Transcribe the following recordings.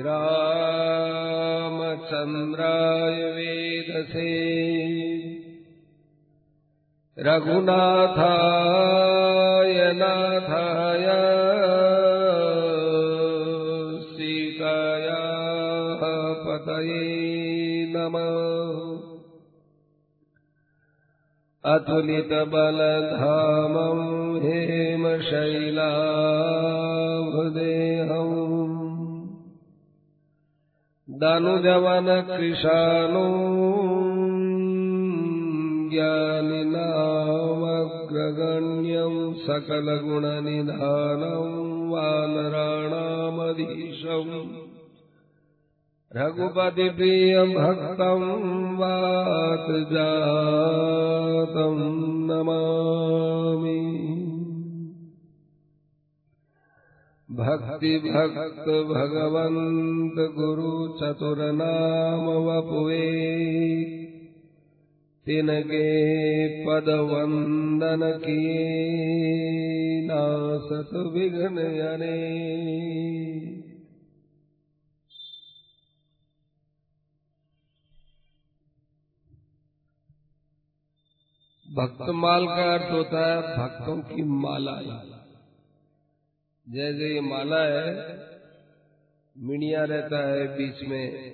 रामचन्द्राय वेदसे। रघुनाथाय नाथाय सीताया पतये नमः। अतुलितबलधामम् हेमशैलाभृदेहम् दनुजवनकृशानौ ज्ञानि नावग्रगण्यं सकलगुणनिधानं वानराणामधीशम् रघुपतिप्रियभक्तं वात् जातं नमामि। भक्तिभक्त भगवन्त गुरु चतुरनाम वपुवे तिनके पदवन्दन किए नासत विघ्न अने भक्तमाल का अर्थ होता है भक्तों की माला जैसे ये माला है, मिनिया रहता है बीच में,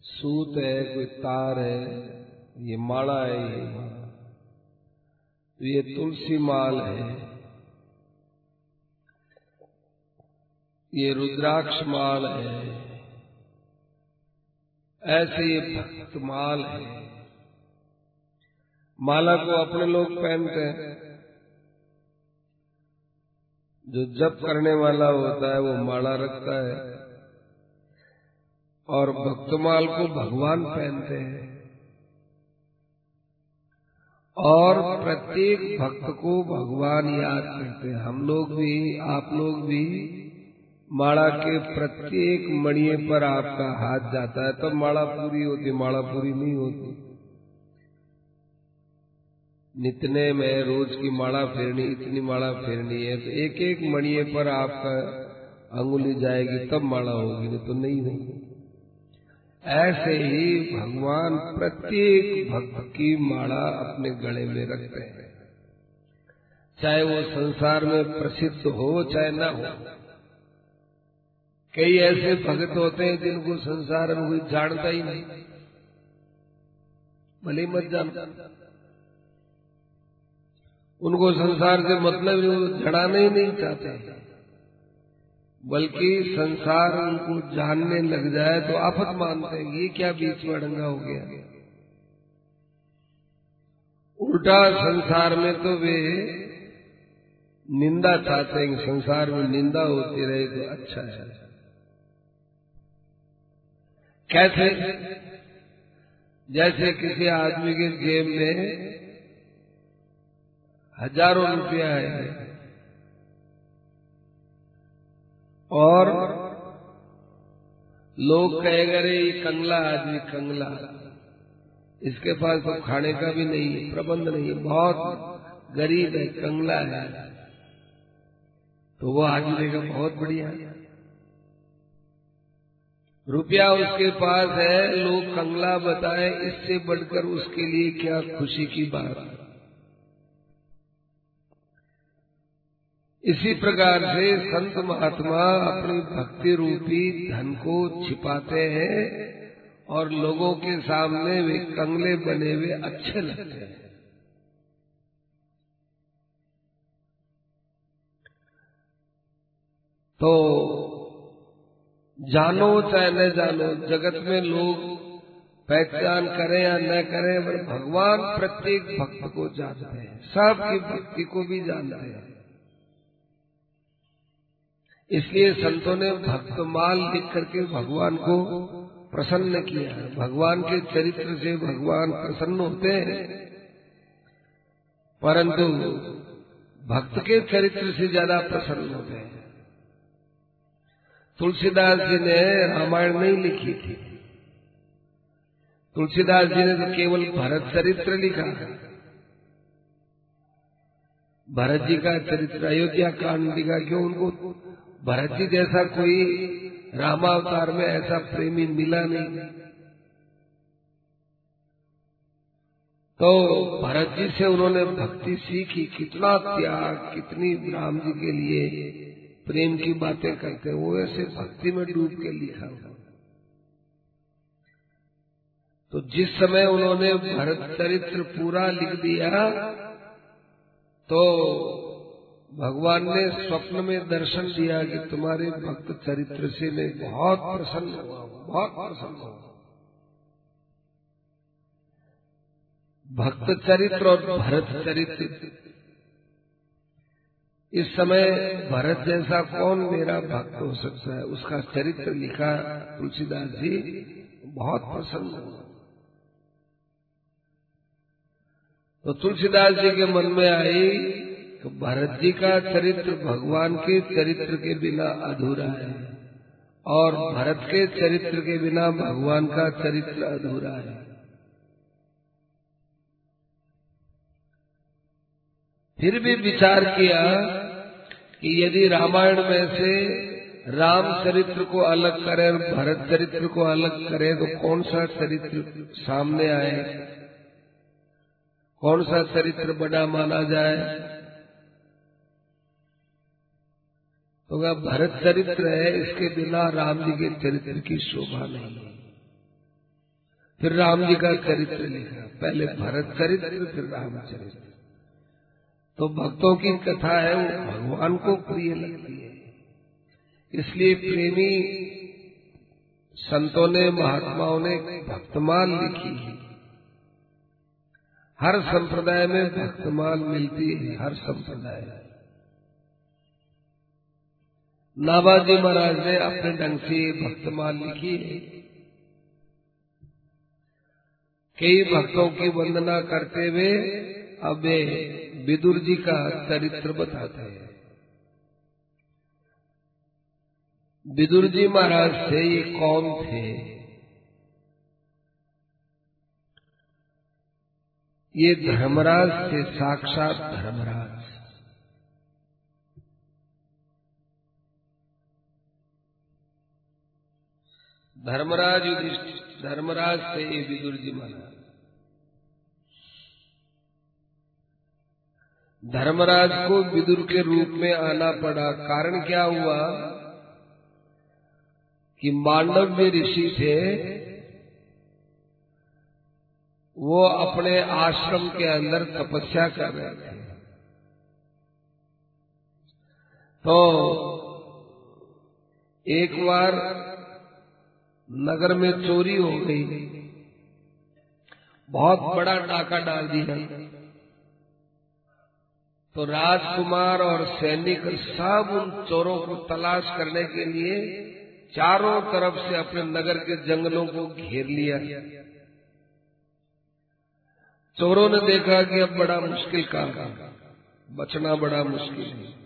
सूत है, कोई तार है, ये माला है ये तो ये तुलसी माल है। ये रुद्राक्ष माल है। ऐसे ये भक्त माल है। माला को अपने लोग पहनते हैं। जो जप करने वाला होता है, वो माला रखता है। और भक्तमाल को भगवान पहनते हैं। और प्रत्येक भक्त को भगवान याद करते हैं। हम लोग भी, आप लोग भी, माला के प्रत्येक मणिये पर आपका हाथ जाता है, तब तो माला पूरी होती, माला पूरी नहीं होती। नितने में रोज की माला फेरनी, इतनी माला फेरनी है तो एक एक मणिये पर आपका अंगुली जाएगी, तब माला होगी, नहीं तो नहीं होगी। ऐसे ही भगवान प्रत्येक भक्त की माला अपने गले में रखते हैं। चाहे वो संसार में प्रसिद्ध हो, चाहे न हो। कई ऐसे भक्त होते हैं जिनको संसार में कोई जानता ही नहीं। भले मत जानता उनको संसार से मतलब जड़ाने ही नहीं चाहते। बल्कि संसार उनको जानने लग जाए तो आफत मानते हैं, ये क्या बीच में अड़ंगा हो गया। उल्टा संसार में तो वे निंदा चाहते हैं संसार में निंदा होती रहे तो अच्छा है। कैसे? जैसे किसी आदमी के जेब में हज़ारों रुपया है। और लोग कहेगा रे ये कंगला, आदमी कंगला। इसके पास तो खाने का भी नहीं है, प्रबंध नहीं है। बहुत गरीब है, कंगला है। तो वो आदमी का बहुत बढ़िया। रुपया उसके पास है, लोग कंगला बताए, इससे बढ़कर उसके लिए क्या खुशी की बात है। इसी प्रकार से संत महात्मा अपनी भक्ति रूपी धन को छिपाते हैं और लोगों के सामने वे कंगले बने हुए अच्छे लगते हैं। तो जानो चाहे न जानो, जगत में लोग पहचान करें या न करें, पर भगवान प्रत्येक भक्त को जानते हैं, सबकी भक्ति को भी जानते हैं। इसलिए संतों ने भक्तमाल लिख करके भगवान को प्रसन्न किया। है भगवान के चरित्र से भगवान प्रसन्न होते हैं। परंतु भक्त के चरित्र से ज़्यादा प्रसन्न होते हैं। तुलसीदास जी ने रामायण नहीं लिखी थी। तुलसीदास जी ने तो केवल भरत चरित्र लिखा भरत जी का चरित्र अयोध्या कांड लिखा, क्यों? उनको भरत जी जैसा कोई रामावतार में ऐसा प्रेमी मिला नहीं। तो भरत जी से उन्होंने भक्ति सीखी, कितना त्याग, कितनी राम जी के लिए प्रेम की बातें करते वो ऐसे भक्ति में डूब के लिखा हुआ। तो जिस समय उन्होंने भरत चरित्र पूरा लिख दिया तो भगवान ने स्वप्न में दर्शन दिया कि तुम्हारे भक्त चरित्र से मैं बहुत प्रसन्न हुआ बहुत प्रसन्न हुआ भक्त चरित्र और भरत चरित्र। इस समय भरत जैसा कौन मेरा भक्त हो सकता है? उसका चरित्र लिखा तुलसीदास जी, बहुत प्रसन्न हुआ। तो तुलसीदास जी के मन में आई कि भरत जी का चरित्र भगवान के चरित्र के बिना अधूरा है और भरत के चरित्र के बिना भगवान का चरित्र अधूरा है। फिर भी विचार किया कि यदि रामायण में से राम चरित्र को अलग करें और भरत चरित्र को अलग करें तो कौन सा चरित्र सामने आए? कौन सा चरित्र बड़ा माना जाए? वह भरत चरित्र है, इसके बिना राम जी के चरित्र की शोभा नहीं। है फिर राम जी का चरित्र लिखा। पहले भरत चरित्र, फिर राम चरित्र। तो भक्तों की कथा है, वो भगवान को प्रिय लगती है। इसलिए प्रेमी संतों ने, महात्माओं ने भक्तमाल लिखी है। हर संप्रदाय में भक्तमाल मिलती है, हर संप्रदाय नाबाजी महाराज ने अपने ढंग से भक्तमाल लिखी। है कई भक्तों की वंदना करते हुए अब वे विदुर जी का चरित्र बताते हैं। विदुर जी महाराज से ये कौन थे? ये धर्मराज थे साक्षात धर्मराज। धर्मराज धर्मराज से ये विदुर जी महाराज। धर्मराज को विदुर के रूप में आना पड़ा। कारण क्या हुआ? कि मांडव्य ऋषि थे, वो अपने आश्रम के अंदर तपस्या कर रहे थे। तो एक बार नगर में चोरी हो गई। बहुत बड़ा डाका डाल दिया। तो राजकुमार और सैनिक सब उन चोरों को तलाश करने के लिए चारों तरफ़ से अपने नगर के जंगलों को घेर लिया। चोरों ने देखा कि अब बड़ा मुश्किल काम। बचना बड़ा मुश्किल। है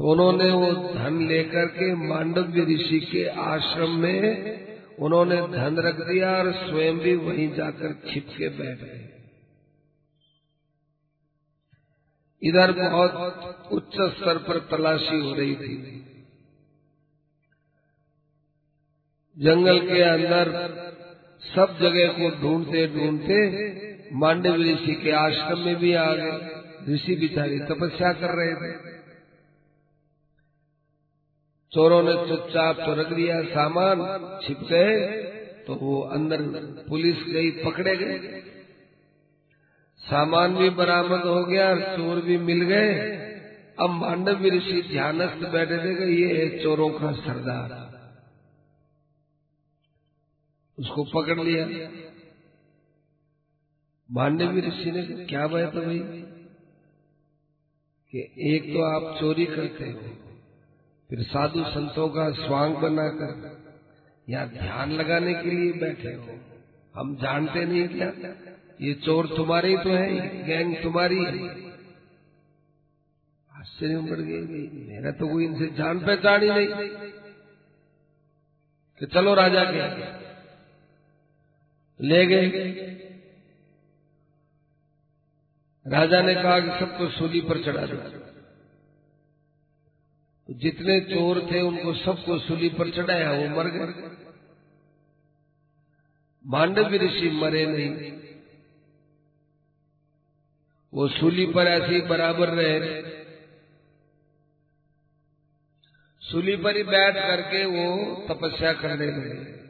तो उन्होंने वो धन लेकर के मांडव्य ऋषि के आश्रम में उन्होंने धन रख दिया और स्वयं भी वहीं जाकर छिप के बैठ गए। इधर बहुत उच्च स्तर पर तलाशी हो रही थी। जंगल के अंदर सब जगह को ढूंढते ढूंढते मांडव ऋषि के आश्रम में भी आ गए। ऋषि बिचारी तपस्या कर रहे थे। चोरों ने चुपचाप तो रख दिया, सामान छिप गए तो वो अंदर पुलिस गई, पकड़े गए। सामान भी बरामद हो गया, चोर भी मिल गए। अब मांडव ऋषि ध्यानस्थ बैठे थे ये है चोरों का सरदार। उसको पकड़ लिया। मांडवी ऋषि ने क्या बात है भाई? कि एक तो आप चोरी करते हो फिर साधु संतों का स्वांग बनाकर या ध्यान लगाने के लिए बैठे हो। हम जानते नहीं क्या? ये चोर तुम्हारे तो है गैंग तुम्हारी है। आश्चर्य पड़ गई मेरा तो कोई इनसे जान पहचान ही नहीं। कि चलो राजा के ले गए। राजा ने कहा कि सबको सूली पर चढ़ा दो। जितने चोर थे उनको सबको सूली पर चढ़ाया, वो मर गए। मांडव ऋषि मरे नहीं। वो सूली पर ऐसे ही बराबर रहे। सूली पर ही बैठ करके वो तपस्या करने लगे।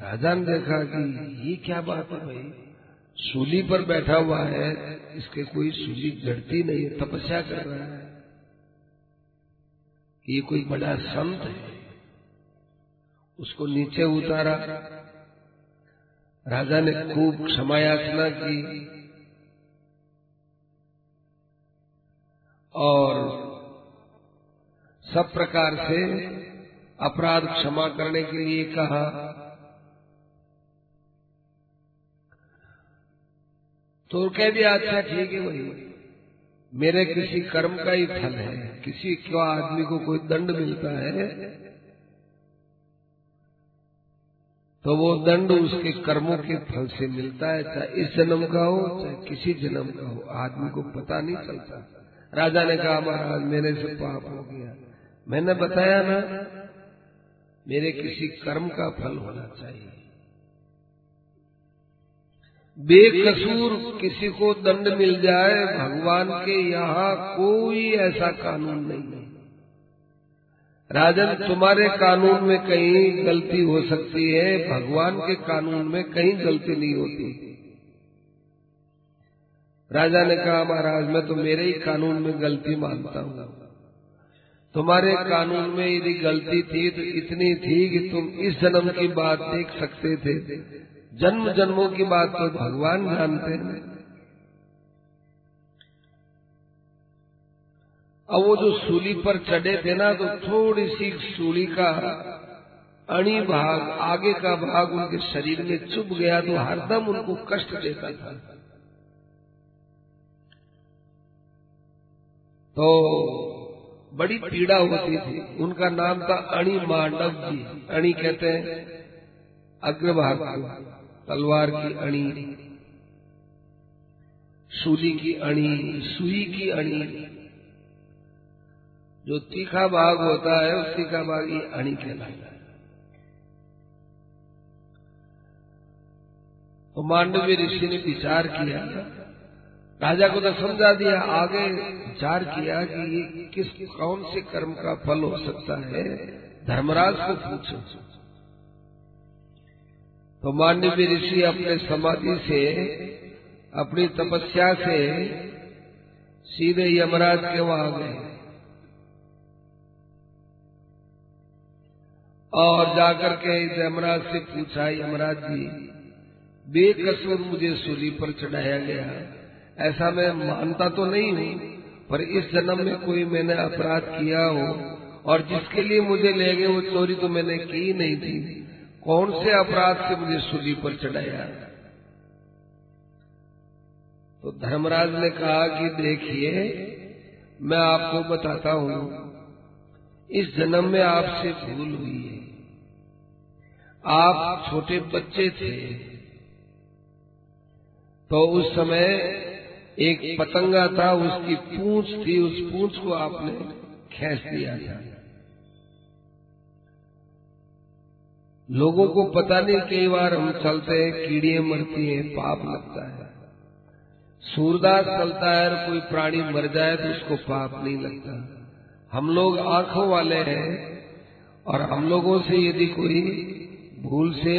राजा ने देखा कि ये क्या बात है भाई? सूली पर बैठा हुआ है, इसके कोई सूली जड़ती नहीं है, तपस्या कर रहा है। ये कोई बड़ा संत है। उसको नीचे उतारा। राजा ने खूब क्षमायाचना की। और सब प्रकार से अपराध क्षमा करने के लिए कहा। तो कह दिया अच्छा ठीक है वही। मेरे किसी कर्म का ही फल है। किसी क्यों आदमी को कोई दंड मिलता है तो वो दंड उसके कर्मों के फल से मिलता है, चाहे इस जन्म का हो, चाहे किसी जन्म का हो, आदमी को पता नहीं चलता। राजा ने कहा, महाराज, मेरे से पाप हो गया। मैंने बताया ना, मेरे किसी कर्म का फल होना चाहिए। बेकसूर किसी को दंड मिल जाए, भगवान के यहाँ कोई ऐसा कानून नहीं है। राजन, तुम्हारे कानून में कहीं गलती हो सकती है, भगवान के कानून में कहीं गलती नहीं होती। राजा ने कहा, महाराज, मैं तो मेरे ही कानून में गलती मानता हूँ। तुम्हारे कानून में यदि गलती थी तो इतनी थी कि तुम इस जन्म की बात देख सकते थे। जन्म जन्मों की बात तो भगवान जानते हैं। अब वो जो सूली पर चढ़े थे ना तो थोड़ी सी सूली का अणी भाग, आगे का भाग उनके शरीर में चुभ गया तो हरदम उनको कष्ट देता था। तो बड़ी पीड़ा होती थी। उनका नाम था अणी मांडव जी। अणी कहते हैं अग्रभाग। तलवार की अणी सूली की अणी, सुई की अणी। जो तीखा भाग होता है, उस तीखा भाग ये अणी कहलाता है। तो मांडवी ऋषि ने विचार किया, राजा को तो समझा दिया, आगे विचार किया कि ये किस, कौन से कर्म का फल हो सकता है, धर्मराज को पूछो। तो मांडवी ऋषि अपने समाधि से, अपनी तपस्या से सीधे यमराज के वहाँ गए। और जाकर के यमराज से पूछा, यमराज जी, बेकसूर मुझे सूली पर चढ़ाया गया। ऐसा मैं मानता तो नहीं हूँ, पर इस जन्म में कोई मैंने अपराध किया हो, और जिसके लिए मुझे ले गए वो चोरी तो मैंने की नहीं थी। कौन से अपराध से मुझे सूली पर चढ़ाया? तो धर्मराज ने कहा कि देखिए, मैं आपको बताता हूँ, इस जन्म में आपसे भूल हुई है। आप छोटे बच्चे थे। तो उस समय एक पतंगा था, उसकी पूंछ थी, उस पूंछ को आपने खींच दिया था। लोगों को पता नहीं कई बार हम चलते हैं कीड़िए मरती हैं, पाप लगता है। सूरदास चलता है और कोई प्राणी मर जाए तो उसको पाप नहीं लगता। हम लोग आँखों वाले हैं और हम लोगों से यदि कोई भूल से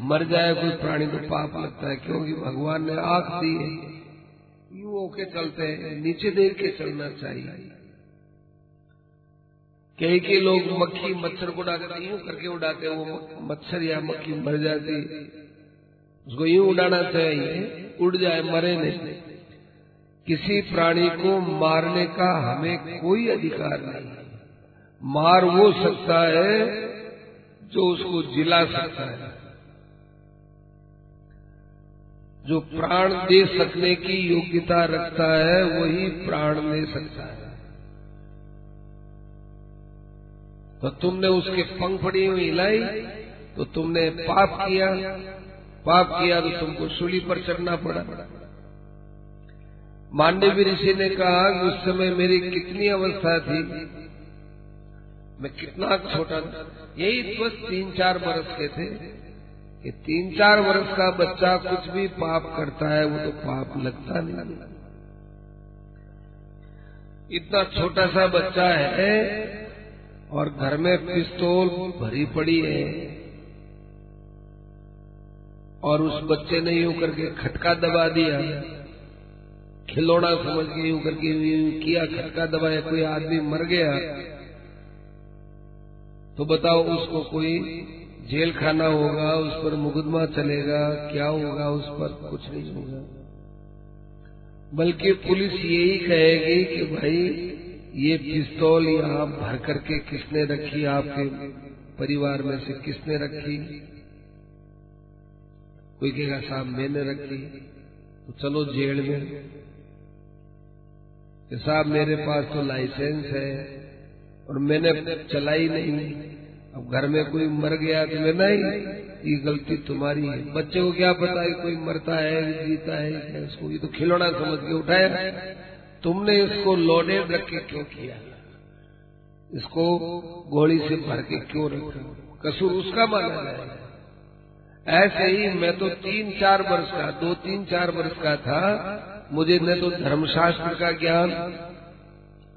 मर जाए, कोई प्राणी तो पाप लगता है, क्योंकि भगवान ने आँख दी है। यू होके चलते हैं, नीचे देख के चलना चाहिए। कई के लोग मक्खी, मच्छर को उड़ाते यूँ करके उड़ाते वो मच्छर या मक्खी मर जाती उसको यूँ उड़ाना चाहिए, उड़ जाए, मरे नहीं। किसी प्राणी को मारने का हमें कोई अधिकार नहीं। मार वो सकता है जो उसको जिला सकता है। जो प्राण दे सकने की योग्यता रखता है, वही प्राण दे सकता है। तो तुमने उसके पंखड़ी में हिलाई तो तुमने पाप किया। पाप किया तो तुमको सूली पर चढ़ना पड़ा। मांडवी ऋषि ने कहा कि उस समय मेरी कितनी अवस्था थी? मैं कितना छोटा था? यही बस तीन चार बरस के थे। कि तीन चार वर्ष का बच्चा कुछ भी पाप करता है, वो तो पाप लगता नहीं। इतना छोटा सा बच्चा है और घर में पिस्तौल भरी पड़ी है। और उस बच्चे ने यूँ करके खटका दबा दिया। खिलौना समझ के यूँ करके किया, खटका दबाया, कोई आदमी मर गया। तो बताओ उसको कोई जेल खाना होगा, उस पर मुकदमा चलेगा, क्या होगा, उस पर कुछ नहीं होगा। बल्कि पुलिस यही कहेगी कि भाई ये पिस्तौल यहाँ भर करके किसने रखी आपके परिवार में से किसने रखी? कोई कहेगा, साहब, मैंने रखी। तो चलो जेल में। साहब, मेरे पास तो लाइसेंस है और मैंने चलाई नहीं। अब घर में कोई मर गया तो मैं नहीं। ये गलती तुम्हारी है। बच्चे को क्या पता है, कोई मरता है, जीता है उसको ये तो खिलौना समझ के उठाया। तुमने इसको लोडेड रख के क्यों किया? इसको गोली से भर के क्यों रखा? कसूर उसका माना जाए ऐसे ही मैं तो तीन चार वर्ष का, दो तीन चार वर्ष का था। मुझे न तो धर्मशास्त्र का ज्ञान,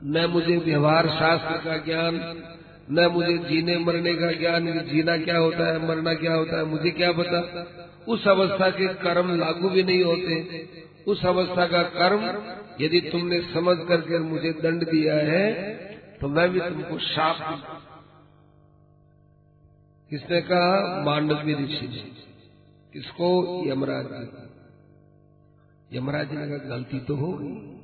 न मुझे व्यवहार शास्त्र का ज्ञान, न मुझे जीने मरने का ज्ञान जीना क्या होता है, मरना क्या होता है, मुझे क्या पता? उस अवस्था के कर्म लागू भी नहीं होते। उस अवस्था का कर्म यदि तुमने समझ करके मुझे दंड दिया है तो मैं भी तुमको शाप किसने कहा? मांडवी ऋषि किसको? यमराज जी यमराज जी ने कहा, गलती तो हो गई।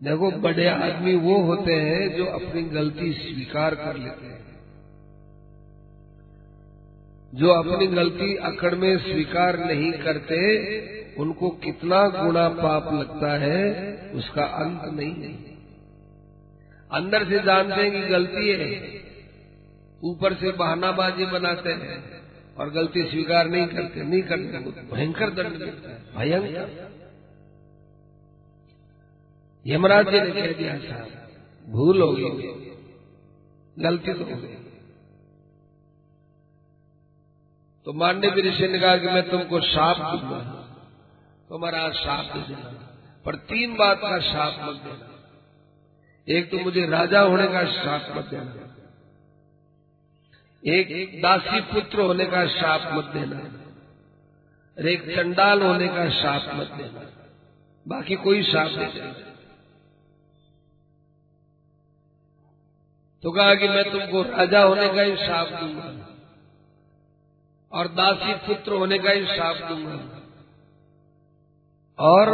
देखो, बड़े आदमी वो होते हैं जो अपनी गलती स्वीकार कर लेते हैं। जो अपनी गलती अकड़ में स्वीकार नहीं करते उनको कितना गुणा पाप लगता है, उसका अंत नहीं है। अंदर से जानते हैं कि गलती है। ऊपर से बहानाबाजी बनाते हैं और गलती स्वीकार नहीं करते नहीं करते भयंकर दंड मिलता है। भयंकर। यमराज जी ने कह दिया साहब भूल हो गई। गलती तो हो गई। तो मांडे भी ऋषि ने कहा कि मैं तुमको शाप दूँगा। तुम्हारा शाप दे देना। पर तीन बात का शाप मत देना। एक तो मुझे राजा होने का शाप मत देना। एक दासी पुत्र होने का शाप मत देना। और एक चंडाल होने का शाप मत देना। बाकी कोई शाप नहीं देना। तो कहा कि मैं तुमको राजा होने का ही शाप दूँगा। और दासी पुत्र होने का ही शाप दूँगा। और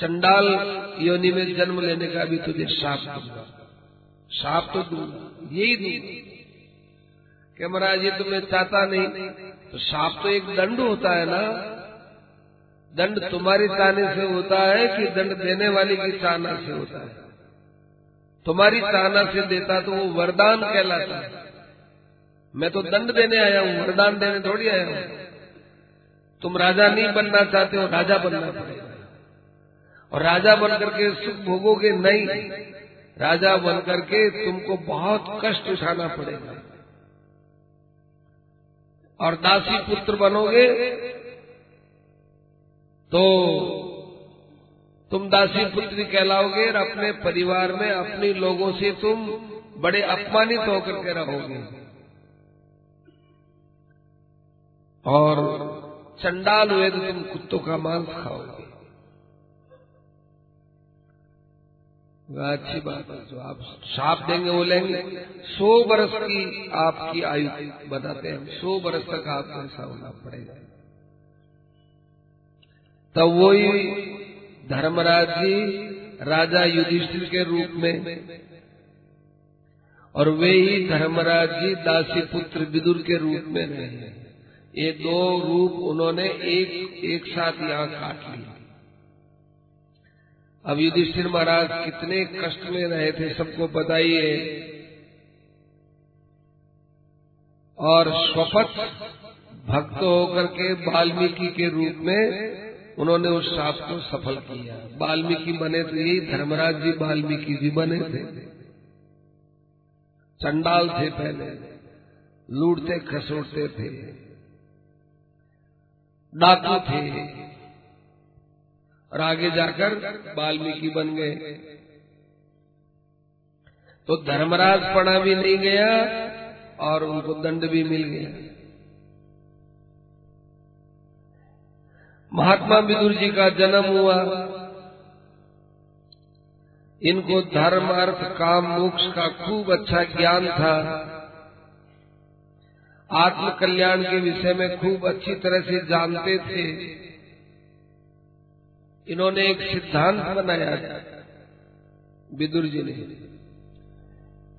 चंडाल योनि में जन्म लेने का भी तुझे शाप दूँगा। शाप तो दूँगा, यही दूँगा। कि महाराज ये तुम्हें चाहता नहीं तो शाप तो एक दंड होता है ना। दंड तुम्हारी चाहने से होता है कि दंड देने वाले की चाहना से होता है। तुम्हारी चाहना से देता तो वो वरदान कहलाता है। मैं तो दंड देने आया हूँ, वरदान देने थोड़ी आया हूँ। तुम राजा नहीं बनना चाहते हो, राजा बनना पड़ेगा और राजा बन करके सुख भोगोगे नहीं, राजा बन करके तुमको बहुत कष्ट उठाना पड़ेगा। और दासी पुत्र बनोगे तो तुम दासी पुत्री कहलाओगे और अपने परिवार में, अपने लोगों से तुम बड़े अपमानित होकर के रहोगे। और चंडाल हुए तो तुम कुत्तों का मांस खाओगे। अच्छी बात है, जो आप साप देंगे वो लेंगे। सौ बरस की आपकी आयु बताते हैं, सौ बरस तक आपको ऐसा होना पड़ेगा। तब वही धर्मराज जी, राजा युधिष्ठिर के रूप में, और वे ही धर्मराज जी दासी पुत्र विदुर के रूप में रहे। ये दो रूप उन्होंने एक एक साथ यहाँ काट लिया अब युधिष्ठिर महाराज कितने कष्ट में रहे थे, सबको बताइए। और स्वपथ भक्त होकर के वाल्मीकि के रूप में उन्होंने उस साप को सफल किया। वाल्मीकि बने तो यही धर्मराज जी, वाल्मीकि जी बने थे। चंडाल थे पहले, लूटते, खसोटते थे। डाकू थे। और आगे जाकर वाल्मीकि बन गए। तो धर्मराज पढ़ा भी नहीं गया और उनको दंड भी मिल गया। महात्मा विदुर जी का जन्म हुआ। इनको धर्म, अर्थ, काम, मोक्ष का खूब अच्छा ज्ञान था। आत्म कल्याण के विषय में खूब अच्छी तरह से जानते थे। इन्होंने एक सिद्धांत बनाया विदुर जी ने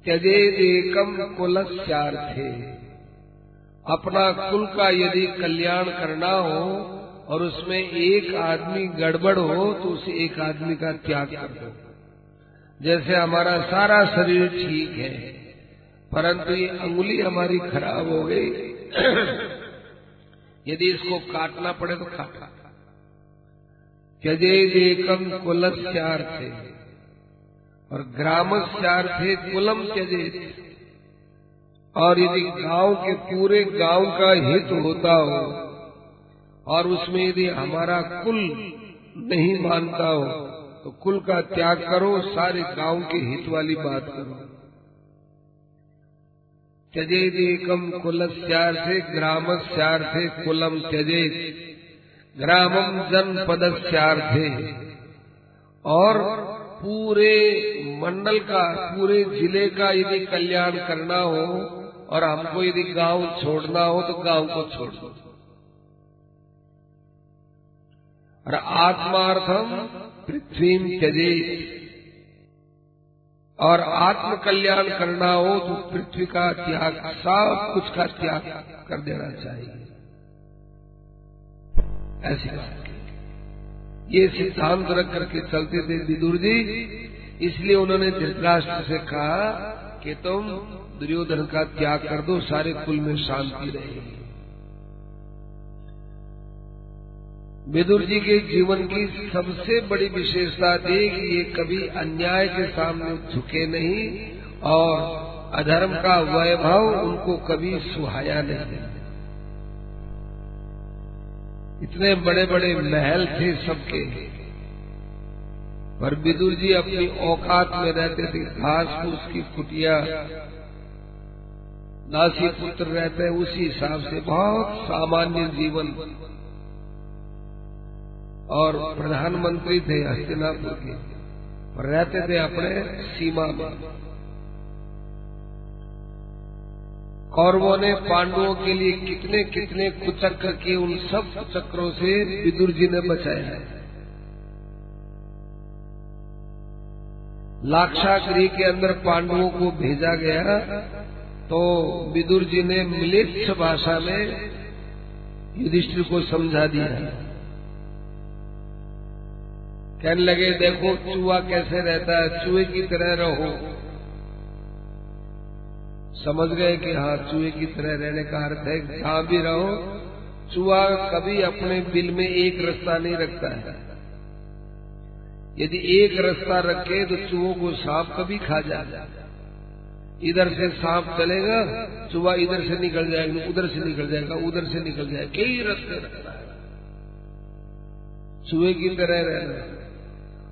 त्यजेद एकम कुलस्यार थे अपना कुल का यदि कल्याण करना हो और उसमें एक आदमी गड़बड़ हो तो उस एक आदमी का त्याग कर दो। जैसे हमारा सारा शरीर ठीक है। परंतु ये अंगुली हमारी खराब हो गई। यदि इसको काटना पड़े तो काटा त्यजेद एकम कुलस्यार थे और ग्रामस्यार थे कुलम त्यजेद और यदि गाँव के पूरे गाँव का हित होता हो, और उसमें यदि हमारा कुल नहीं मानता हो तो कुल का त्याग करो, सारे गाँव के हित वाली बात करो। त्यजेद एकम कुलस्यार्थे ग्रामस्यार्थे कुलम त्यजेत। ग्रामम जनपद जनपदस्यार्थे। और पूरे मंडल का, पूरे ज़िले का यदि कल्याण करना हो और हमको यदि गाँव छोड़ना हो तो गाँव को छोड़ दो। और आत्मार्थम पृथ्वी त्यजे और आत्म कल्याण करना हो तो पृथ्वी का त्याग, सब कुछ का त्याग कर देना चाहिए। ऐसी बात ये सिद्धांत रख करके चलते थे विदुर जी, इसलिए उन्होंने धृतराष्ट्र से कहा कि तुम दुर्योधन का त्याग कर दो, सारे कुल में शांति रहेगी। विदुर जी के जीवन की सबसे बड़ी विशेषता थी कि ये कभी अन्याय के सामने झुके नहीं और अधर्म का वैभव उनको कभी सुहाया नहीं। इतने बड़े बड़े महल थे सबके। पर विदुर जी अपनी औकात में रहते थे। घास फूस की कुटिया दासी पुत्र रहते उसी हिसाब से बहुत सामान्य जीवन। और प्रधानमंत्री थे हस्तिनापुर के। पर रहते थे अपने सीमा में। कौरवों ने पांडवों के लिए कितने कितने कुचक्र किए, उन सब कुचक्रों से विदुर जी ने बचाया है। लाक्षागृह के अंदर पांडवों को भेजा गया तो विदुर जी ने मिलिच्छ भाषा में युधिष्ठिर को समझा दिया। कहने लगे, देखो, चूहा कैसे रहता है? चूहे की तरह रहो। समझ गए कि हाँ चूहे की तरह रहने का अर्थ है जहाँ भी रहो, चूहा कभी अपने बिल में एक रास्ता नहीं रखता है। यदि एक रास्ता रखे तो चूहों को सांप कभी खा जाए इधर से सांप चलेगा, चूहा इधर से निकल जाएगा, उधर से निकल जाएगा, उधर से निकल जाएगा। कई रास्ते रखता है। चूहे की तरह रहना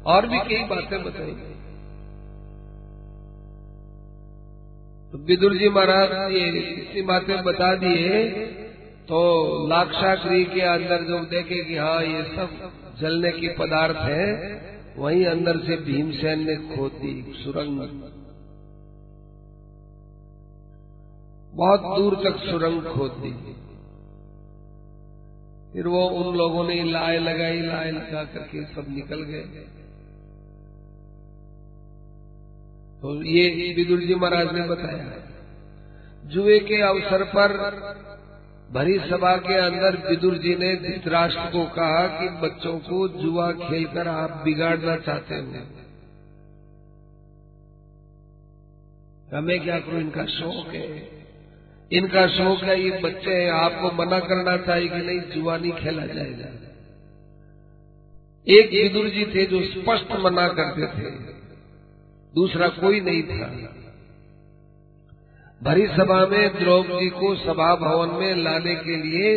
और भी कई बातें बताएँगे तो विदुर जी महाराज, ये इतनी बातें बता दिए तो लाक्षागृह के अंदर जो देखे कि हाँ ये सब जलने की पदार्थ है, वहीं अंदर से भीमसेन ने खोद सुरंग। बहुत दूर तक सुरंग खोद फिर वो उन लोगों ने लाए लगाई, लाए लगा करके सब निकल गए। तो ये विदुर जी महाराज ने बताया, जुए के अवसर पर भरी सभा के अंदर विदुर जी ने धृतराष्ट्र को कहा कि बच्चों को जुआ खेलकर आप बिगाड़ना चाहते हो। हमें क्या करूँ? इनका शौक है। इनका शौक है ये बच्चे हैं। आपको मना करना चाहिए कि नहीं, जुआ नहीं खेला जाएगा। एक विदुर जी थे जो स्पष्ट मना करते थे। दूसरा कोई नहीं था। भरी सभा में द्रौपदी को सभा भवन में लाने के लिए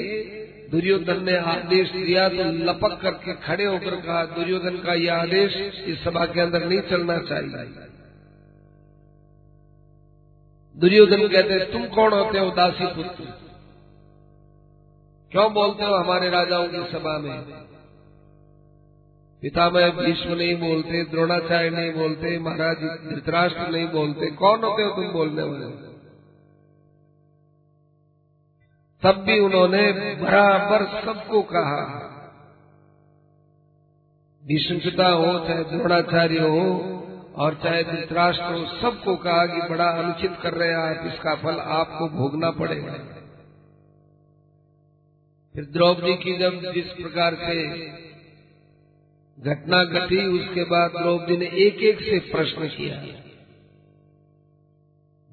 दुर्योधन ने आदेश दिया तो लपक करके खड़े होकर कहा, दुर्योधन का यह आदेश इस सभा के अंदर नहीं चलना चाहिए। दुर्योधन कहते, तुम कौन होते हो, दासी पुत्र? क्यों बोलते हो हमारे राजाओं की सभा में? पितामह भीष्म नहीं बोलते, द्रोणाचार्य नहीं बोलते, महाराज धृतराष्ट्र नहीं बोलते, कौन होते हो तुम बोलने वाले? तब भी उन्होंने बराबर सबको कहा। भीष्म पिता हो, चाहे द्रोणाचार्य हो, और चाहे धृतराष्ट्र हो, सबको कहा कि बड़ा अनुचित कर रहे हैं आप, इसका फल आपको भोगना पड़ेगा। फिर द्रौपदी की जब जिस प्रकार से घटना घटी, उसके बाद द्रौपदी ने एक एक से प्रश्न किया।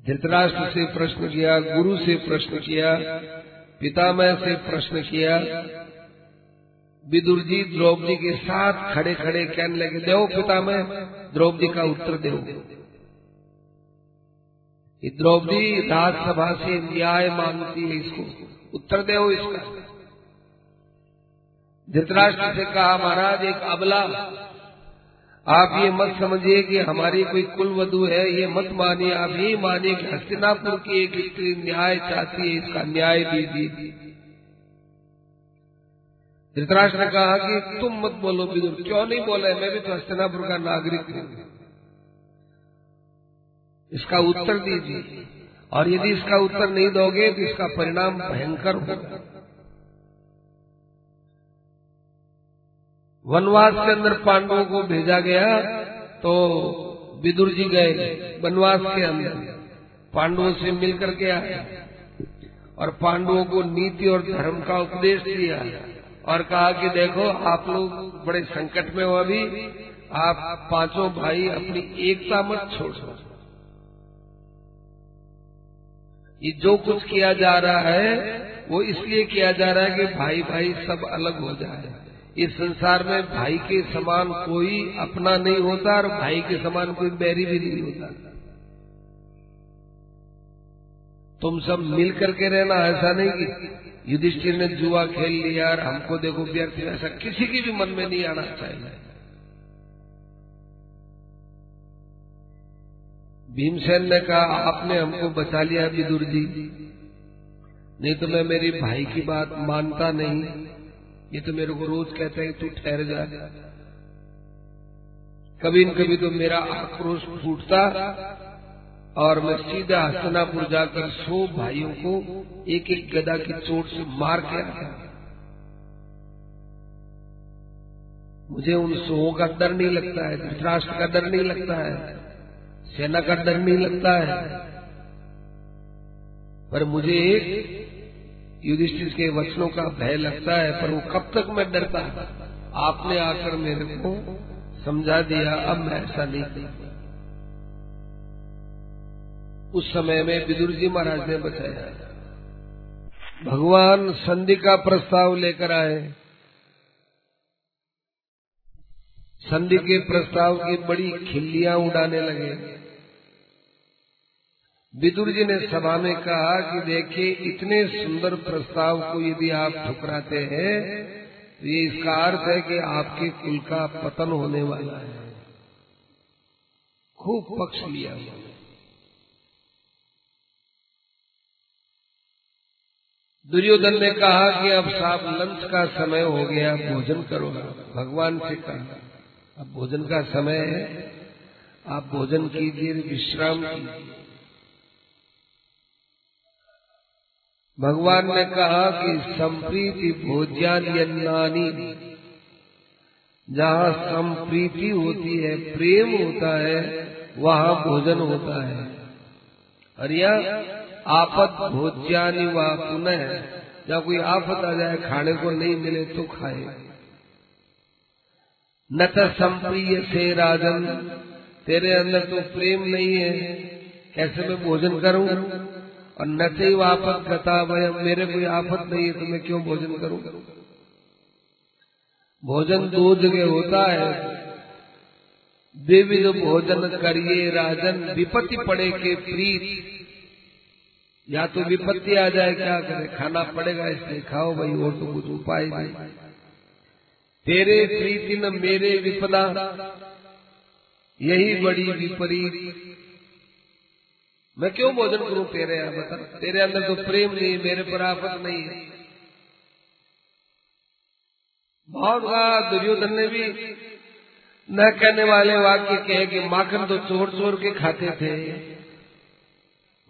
धृतराष्ट्र से प्रश्न किया, गुरु से प्रश्न किया, पितामह से प्रश्न किया। विदुर जी द्रौपदी के साथ खड़े खड़े कहने लगे देव पितामह, द्रौपदी का उत्तर दो द्रौपदी राजसभा से न्याय मांगती है इसको। उत्तर देव इसका। धृतराष्ट्र से कहा, महाराज, एक अबला। आप ये मत समझिए कि हमारी कोई कुल वधु है, ये मत मानिए। आप यही मानिए कि हस्तिनापुर की एक स्त्री न्याय चाहती है, इसका न्याय दीजिए। धृतराष्ट्र ने कहा कि तुम मत बोलो विदुर क्यों नहीं बोले? मैं भी तो हस्तिनापुर का नागरिक हूँ। इसका उत्तर दीजिए। और यदि इसका उत्तर नहीं दोगे तो इसका परिणाम भयंकर होगा। वनवास के अंदर पांडवों को भेजा गया तो विदुर जी गए वनवास के अंदर। पांडवों से मिलकर के आए और पांडवों को नीति और धर्म का उपदेश दिया और कहा कि देखो, आप लोग बड़े संकट में हो अभी। आप पाँचों भाई अपनी एकता मत छोड़। छोड़ो ये जो कुछ किया जा रहा है, वो इसलिए किया जा रहा है कि भाई भाई सब अलग हो जाए। इस संसार में भाई के समान कोई अपना नहीं होता और भाई के समान कोई बैरी भी नहीं होता। तुम सब मिल करके रहना, ऐसा नहीं कि युधिष्ठिर ने जुआ खेल लिया और हमको देखो व्यर्थ ऐसा किसी की भी मन में नहीं आना चाहिए। भीमसेन ने कहा, आपने हमको बचा लिया विदुर जी। नहीं तो मैं मेरी भाई की बात मानता नहीं। ये तो मेरे को रोज कहते हैं, तू ठहर जा। कभी न कभी तो मेरा आक्रोश फूटता और मैं सीधा हस्तनापुर जाकर सौ भाइयों को एक एक गदा की चोट से मार के आता मुझे उन सौ का डर नहीं लगता है, धृतराष्ट्र का डर नहीं लगता है, सेना का डर नहीं लगता है, पर मुझे एक युधिष्ठिर के वचनों का भय लगता है, पर वो कब तक मैं डरता? आपने आकर मेरे को समझा दिया, अब मैं ऐसा नहीं उस समय में विदुर जी महाराज ने बताया, भगवान संधि का प्रस्ताव लेकर आए। संधि के प्रस्ताव की बड़ी खिल्लियाँ उड़ाने लगे। विदुर जी ने सभा में कहा कि देखिए, इतने सुंदर प्रस्ताव को यदि आप ठुकराते हैं तो ये इसका अर्थ है कि आपके कुल का पतन होने वाला है। खूब पक्ष लिया दुर्योधन ने कहा कि अब साहब लंच का समय हो गया, भोजन करो। भगवान से कहा, अब भोजन का समय है, आप भोजन कीजिए, विश्राम कीजिए। भगवान ने कहा कि संप्रीति भोज्यान्नानी जहाँ संप्रीति होती है, प्रेम होता है, वहाँ भोजन होता है। और यह आपत भोज्यानि व पुनः जहाँ कोई आफत आ जाए, खाने को नहीं मिले तो खाए। न तो संप्रिय से राजन, तेरे अंदर तो प्रेम नहीं है, कैसे मैं भोजन करूँ? और न से आफत गता वह मेरे कोई आफत नहीं है तो मैं क्यों भोजन करूँ? भोजन दो जगह होता है। जो भोजन करिए, राजन विपत्ति पड़े के प्रीत। या तो विपत्ति आ जाए, क्या करे? खाना पड़ेगा, इसलिए खाओ, भाई, और तो कुछ उपाय नहीं। तेरे प्रीति न मेरे विपदा। यही बड़ी विपरीत। मैं क्यों भोजन करूँ तेरे यहाँ बता तेरे अंदर तो प्रेम नहीं, मेरे पर आफत नहीं। है कहा दुर्योधन ने भी न कहने वाले वाक्य कहे कि माखन तो चोर चोर के खाते थे।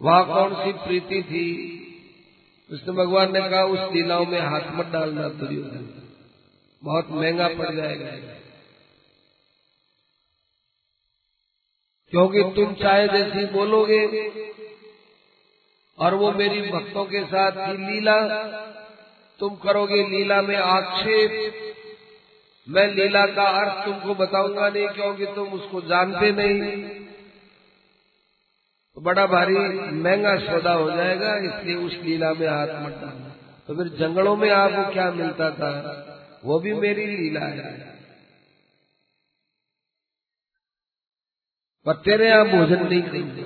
वहाँ कौन सी प्रीति थी? उसने भगवान ने कहा, उस लीलाओं में हाथ मत डालना दुर्योधन। बहुत महँगा पड़ जाएगा। क्योंकि तुम चाहे जैसी बोलोगे और वो मेरी भक्तों के साथ ही लीला तुम करोगे, लीला में आक्षेप। मैं लीला का अर्थ तुमको बताऊँगा नहीं, क्योंकि तुम उसको जानते नहीं। तो बड़ा भारी महँगा सौदा हो जाएगा, इसलिए उस लीला में हाथ मत डालना। तो फिर जंगलों में आपको क्या मिलता था? वो भी मेरी लीला है। पर तेरे यहाँ भोजन नहीं करेंगे।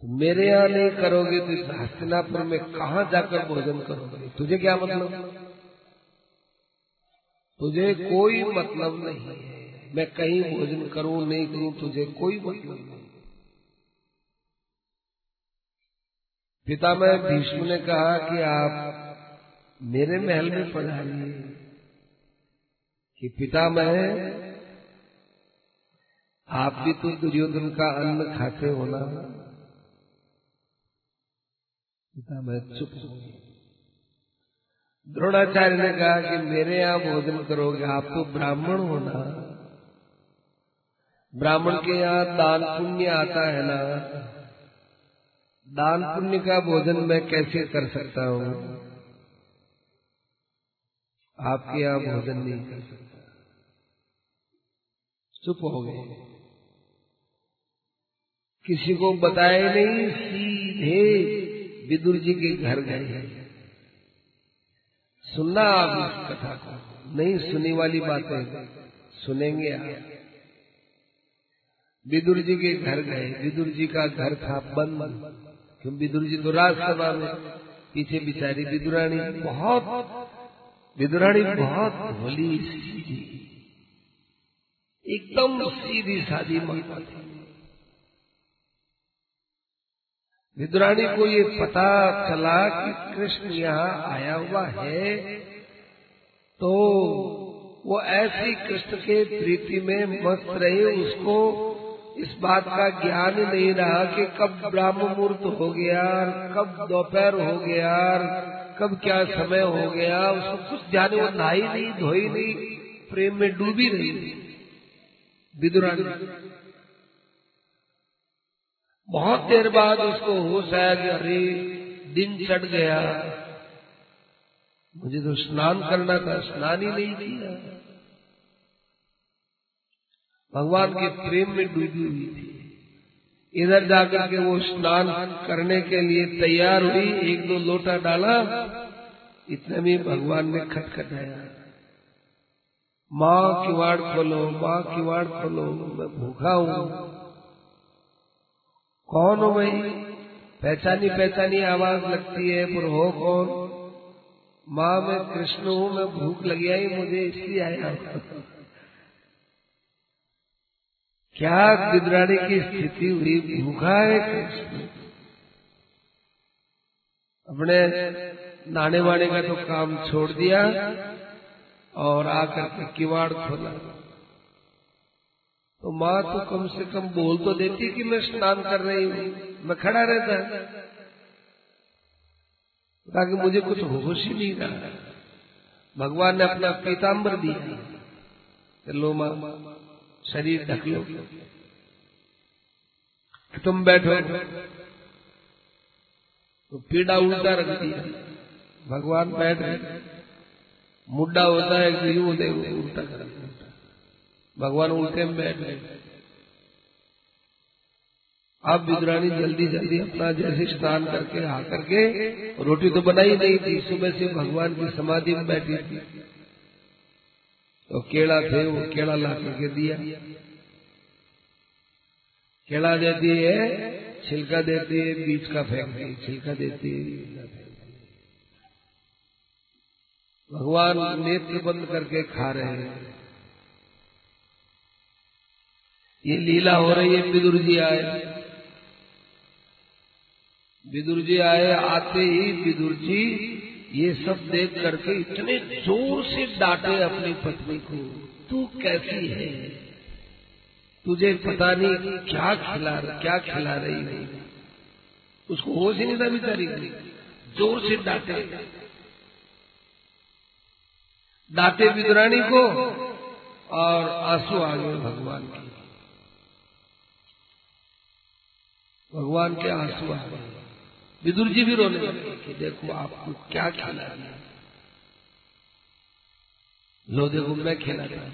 तो मेरे यहाँ नहीं करोगे तो इस हस्तिनापुर में कहा जाकर भोजन करोगे? तुझे क्या मतलब? तुझे कोई मतलब नहीं है। मैं कहीं भोजन करूँ, नहीं करूँ, तुझे कोई मतलब नहीं। पिता, में भीष्म ने कहा कि आप मेरे महल में पधारिए। कि पिता, मैं आप भी तो दुर्योधन का अन्न खाते हो ना? पिता मैं चुप हो द्रोणाचार्य ने कहा कि मेरे यहाँ भोजन करोगे, आप तो ब्राह्मण हो ना? ब्राह्मण के यहाँ दान पुण्य आता है ना? दान पुण्य का भोजन मैं कैसे कर सकता हूँ? आपके यहाँ भोजन नहीं कर सकता। चुप हो गए। किसी को बताए नहीं, सीधे विदुर जी के घर गए हैं। सुनना आप इस कथा को। नहीं सुनी वाली बातें सुनेंगे आप। विदुर जी के घर गए। विदुर जी का घर था बंद। क्यों? विदुर जी तो राजसभा में पीछे बिचारी विदुरानी बहुत विदुरानी बहुत भोली, सीधी। एकदम सीधी सादी माता थी। विद्राणी को ये पता चला कि कृष्ण यहाँ आया हुआ है तो वो ऐसी कृष्ण के प्रीति में मस्त रहे। उसको इस बात का ज्ञान ही नहीं रहा कि कब ब्राह्म मुहूर्त हो गया, कब दोपहर हो गया, कब क्या समय हो गया। उसको कुछ ध्यान वो नहाई नहीं, धोई नहीं, प्रेम में डूबी रही विदुरानी बहुत देर बाद उसको होश आया कि अरे, दिन चढ़ गया। मुझे तो स्नान करना था, स्नान ही नहीं किया। भगवान के प्रेम में डूबी हुई थी। इधर जाकर के वो स्नान करने के लिए तैयार हुई, एक दो लोटा डाला। इतने में भगवान ने खटखटाया। माँ किवाड़ खोलो, माँ किवाड़ खोलो, मैं भूखा हूँ। कौन हो भाई पहचानी पहचानी आवाज़ लगती है पर हो कौन? माँ, मैं कृष्ण हूँ, मैं भूख लगी आई मुझे इसलिए आया क्या गिदरानी की स्थिति हुई? भूखा है कृष्ण। अपने नाने वाने का तो काम छोड़ दिया और आकर के किवाड़ खोला। तो माँ तो कम से कम बोल तो देती कि मैं स्नान कर रही हूँ, मैं खड़ा रहता ताकि मुझे कुछ होश ही नहीं रहा। भगवान ने अपना पीताम्बर दिया। लो माँ, शरीर ढक लो। तुम बैठो। तो पीड़ा उल्टा रख दिया। भगवान बैठ रहे मुड्डा होता है कि यूँ उल्टा कर। भगवान उल्टे में बैठ गए। अब विद्राणी जल्दी जल्दी अपना जैसे स्नान करके आ करके रोटी तो बनाई नहीं थी, सुबह से भगवान की समाधि में बैठी थी। तो केड़ा थे, वो केला ला करके दिया। केड़ा देती है, छिलका देती है बीज का फेंकती छिलका देती है। भगवान नेत्र बंद करके खा रहे हैं। ये लीला हो रही है विदुर जी आए। विदुर जी आए, आते ही विदुर जी, ये सब देख करके इतने ज़ोर से डांटे अपनी पत्नी को, तू कैसी है? तुझे पता नहीं क्या खिला क्या खिला रही है? उसको होश ही नहीं था बेचारी। ज़ोर से डांटे। डांटे विदुरानी को और आँसू आ गए भगवान के। भगवान के आँसू आ गए विदुर जी भी रोने लगे कि देखो आपको क्या खिला दिया लो देखो मैं खिलाता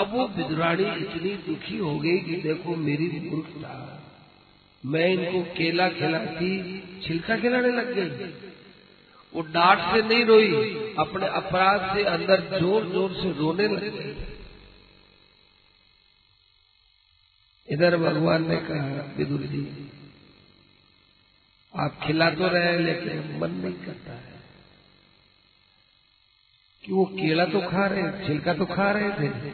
अब वो विदुरानी इतनी दुखी हो गई कि देखो मेरी मूर्खता। मैं इनको केला खिलाती, छिलका खिलाने लग गई। वो डांट से नहीं रोई, अपने अपराध से अंदर ज़ोर ज़ोर से रोने लग गई। इधर भगवान ने कहा, विदुर जी आप खिला तो रहे लेकिन मन नहीं करता है। कि वो केला तो खा रहे छिलका तो खा रहे थे।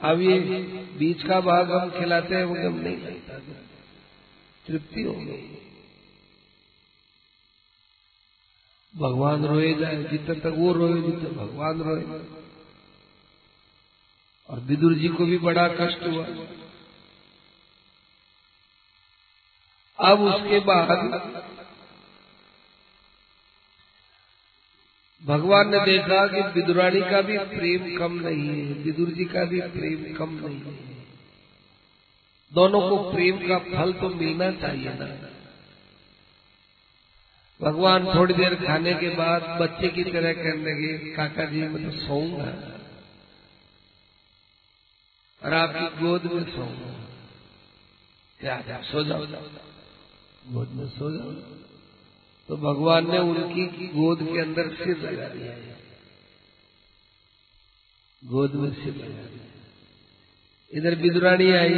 अब ये बीच का भाग हम खिलाते हैं, वो हम नहीं लगता तृप्ति हो गई। भगवान रोए जाए, जितने तक वो रोए, जितने भगवान रोए। और विदुर जी को भी बड़ा कष्ट हुआ। अब उसके बाद भगवान ने देखा कि विदुरानी का भी प्रेम कम नहीं है, विदुर जी का भी प्रेम कम नहीं है। दोनों को प्रेम का फल तो मिलना चाहिए ना। भगवान थोड़ी देर खाने के बाद बच्चे की तरह कहने लगे, काका जी, मैं तो सोऊँगा। और आपकी गोद में सोऊँगा। क्या सो जाओ। गोद में सो जाओ। तो भगवान ने उनकी गोद के अंदर सिर लगा दिया। गोद में सिर लगा दिया। इधर बिदुरानी आई।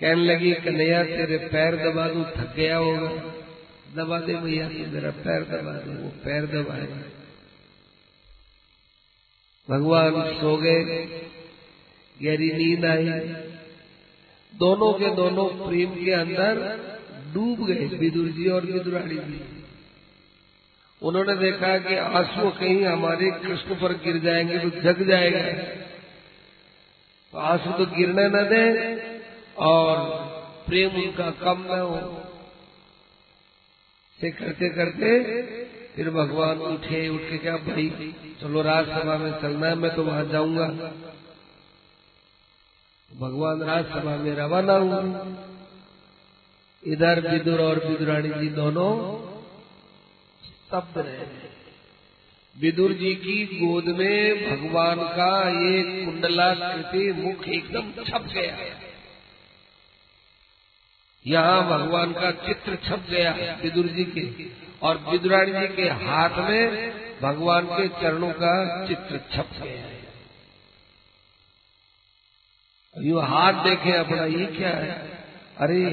कहने लगी, कन्हैया, तेरे पैर दबा दू, थक गया होगा। दबा दे भैया मेरा पैर दबा दे, वो पैर दबाए। भगवान सो गए। गहरी नींद आई। दोनों के दोनों प्रेम के अंदर डूब गए, विदुर जी और विदुरानी जी। उन्होंने देखा कि आँसू कहीं हमारे कृष्ण पर गिर जाएँगे तो जग जाएगा। तो आँसू तो गिरने न दे और प्रेम उनका कम न हो। से करते करते फिर भगवान उठे उठ के क्या भाई, चलो राजसभा में चलना है, मैं तो वहाँ जाऊँगा। भगवान राजसभा में रवाना हुए इधर विदुर और विदुरानी जी दोनों स्तब्ध रहे। विदुर जी की गोद में भगवान का ये कुंडलाकृति मुख एकदम छप गया। यहाँ भगवान का चित्र छप गया विदुर जी के और विदुरानी जी के हाथ में भगवान के चरणों का चित्र छप गया। है यू हाथ देखे अपना ये क्या है? अरे,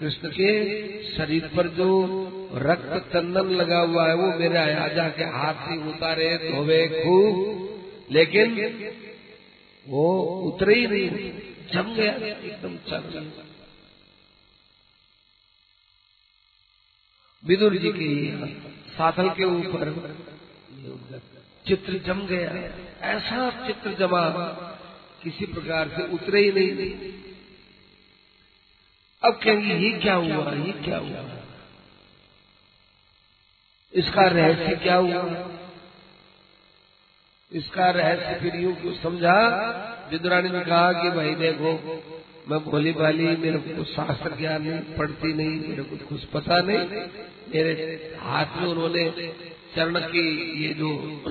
कृष्ण के शरीर पर जो रक्त चंदन लगा हुआ है, वो मेरे आजा के हाथ से उतारे धोवे खूब। लेकिन वो उतरे ही नहीं, जम गया, एकदम चल विदुर जी के साथल के ऊपर चित्र जम गया। ऐसा चित्र जमा किसी प्रकार से उतरे ही नहीं। अब कहेंगे, ये क्या हुआ? ये क्या हुआ? इसका रहस्य क्या हुआ? इसका रहस्य फिर यूँ क्यों समझा? विद्रानी ने कहा कि, भाई देखो, मैं भोली भाली, मेरे को शास्त्र ज्ञान नहीं, पढ़ती नहीं, मेरे को कुछ पता नहीं। मेरे हाथ में उन्होंने चरण की ये जो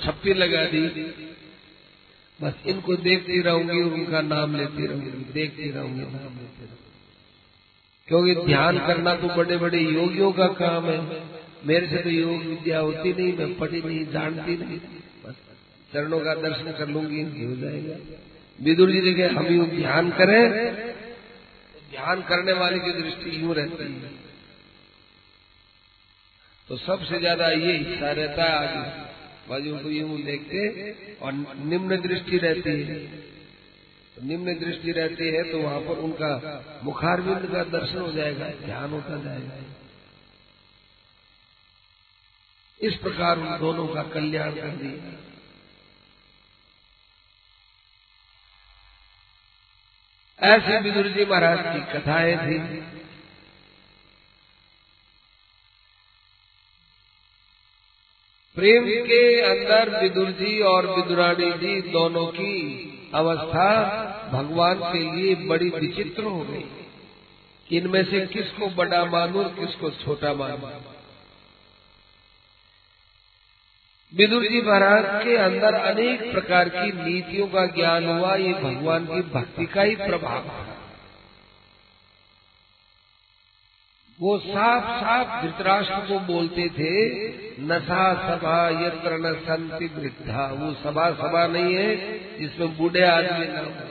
छप्पी लगा दी बस इनको देखती रहूँगी, उनका नाम लेती रहूँगी, देखती रहूँगी। नाम लेती रहूँगी क्योंकि ध्यान करना तो बड़े बड़े योगियों का काम है। मेरे से तो योग विद्या होती नहीं, मैं पढ़ी नहीं, जानती नहीं। बस चरणों का दर्शन कर लूँगी हो जाएगा। विदुर जी देखे हम यूँ ध्यान करें ध्यान करने वाले की दृष्टि यूँ रहती है। तो सबसे ज़्यादा ये हिस्सा रहता है आगे। बाजू को यूँ देखते और निम्न दृष्टि रहती है। तो निम्न दृष्टि रहती है तो वहाँ पर उनका मुखारविंद का दर्शन हो जाएगा, ध्यान होता जाएगा। इस प्रकार उन दोनों का कल्याण कर दिया। ऐसे विदुर जी महाराज की कथाएँ थी। प्रेम के अंदर विदुर जी और विदुरानी जी दोनों की अवस्था भगवान के लिए बड़ी विचित्र हो गई। कि इनमें से किसको बड़ा मानू, किसको छोटा मानू? विदुर जी महाराज के अंदर अनेक प्रकार की नीतियों का ज्ञान हुआ, ये भगवान की भक्ति का ही प्रभाव है वो साफ़ साफ़ धृतराष्ट्र को बोलते थे, नशा सभा, यत्र न संति वृद्धा। वो सभा सभा नहीं है, जिसमें बूढ़े आदमी न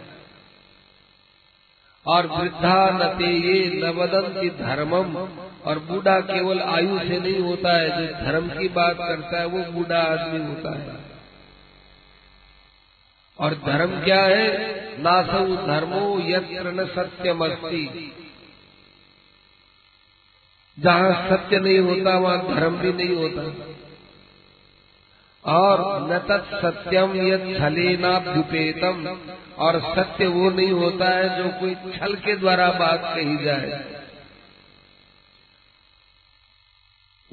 और वृद्धा न ते ये, न वदंती धर्मम। और बूढ़ा केवल आयु से नहीं होता है, जो धर्म की बात करता है, वो बूढ़ा आदमी होता है। और धर्म क्या है? नासौ धर्मो यत्र न सत्यम जहाँ सत्य नहीं होता, वहाँ धर्म भी नहीं होता। और न तत् सत्यम यद छलेनाभ्युपेतम और सत्य वो नहीं होता है जो कोई छल के द्वारा बात कही जाए।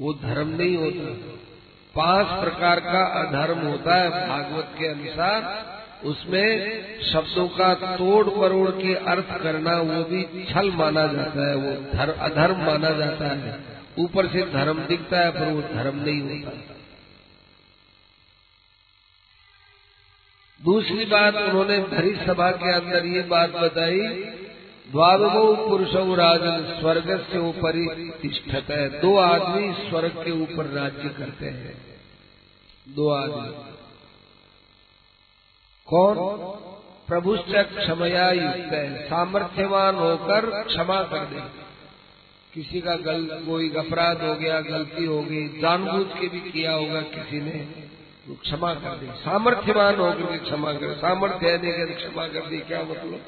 वो धर्म नहीं होता। पाँच प्रकार का अधर्म होता है भागवत के अनुसार। उसमें शब्दों का तोड़ मरोड़ के अर्थ करना वो भी छल माना जाता है वो धर, अधर्म माना जाता है। ऊपर से धर्म दिखता है पर वो धर्म नहीं होता। दूसरी बात उन्होंने भरी सभा के अंदर ये बात बताई द्वादो पुरुष राजन स्वर्ग से ऊपर तिष्ठत है। दो आदमी स्वर्ग के ऊपर राज्य करते हैं। दो आदमी। कौन? प्रभुश्च क्षमया युक्त है। सामर्थ्यवान होकर क्षमा कर दे। किसी का गल कोई अपराध हो गया, गलती हो गई, जानबूझ के भी किया होगा किसी ने तो क्षमा कर दे। सामर्थ्यवान होकर के क्षमा कर सामर्थ्य है नहीं क्षमा कर दी, क्या मतलब?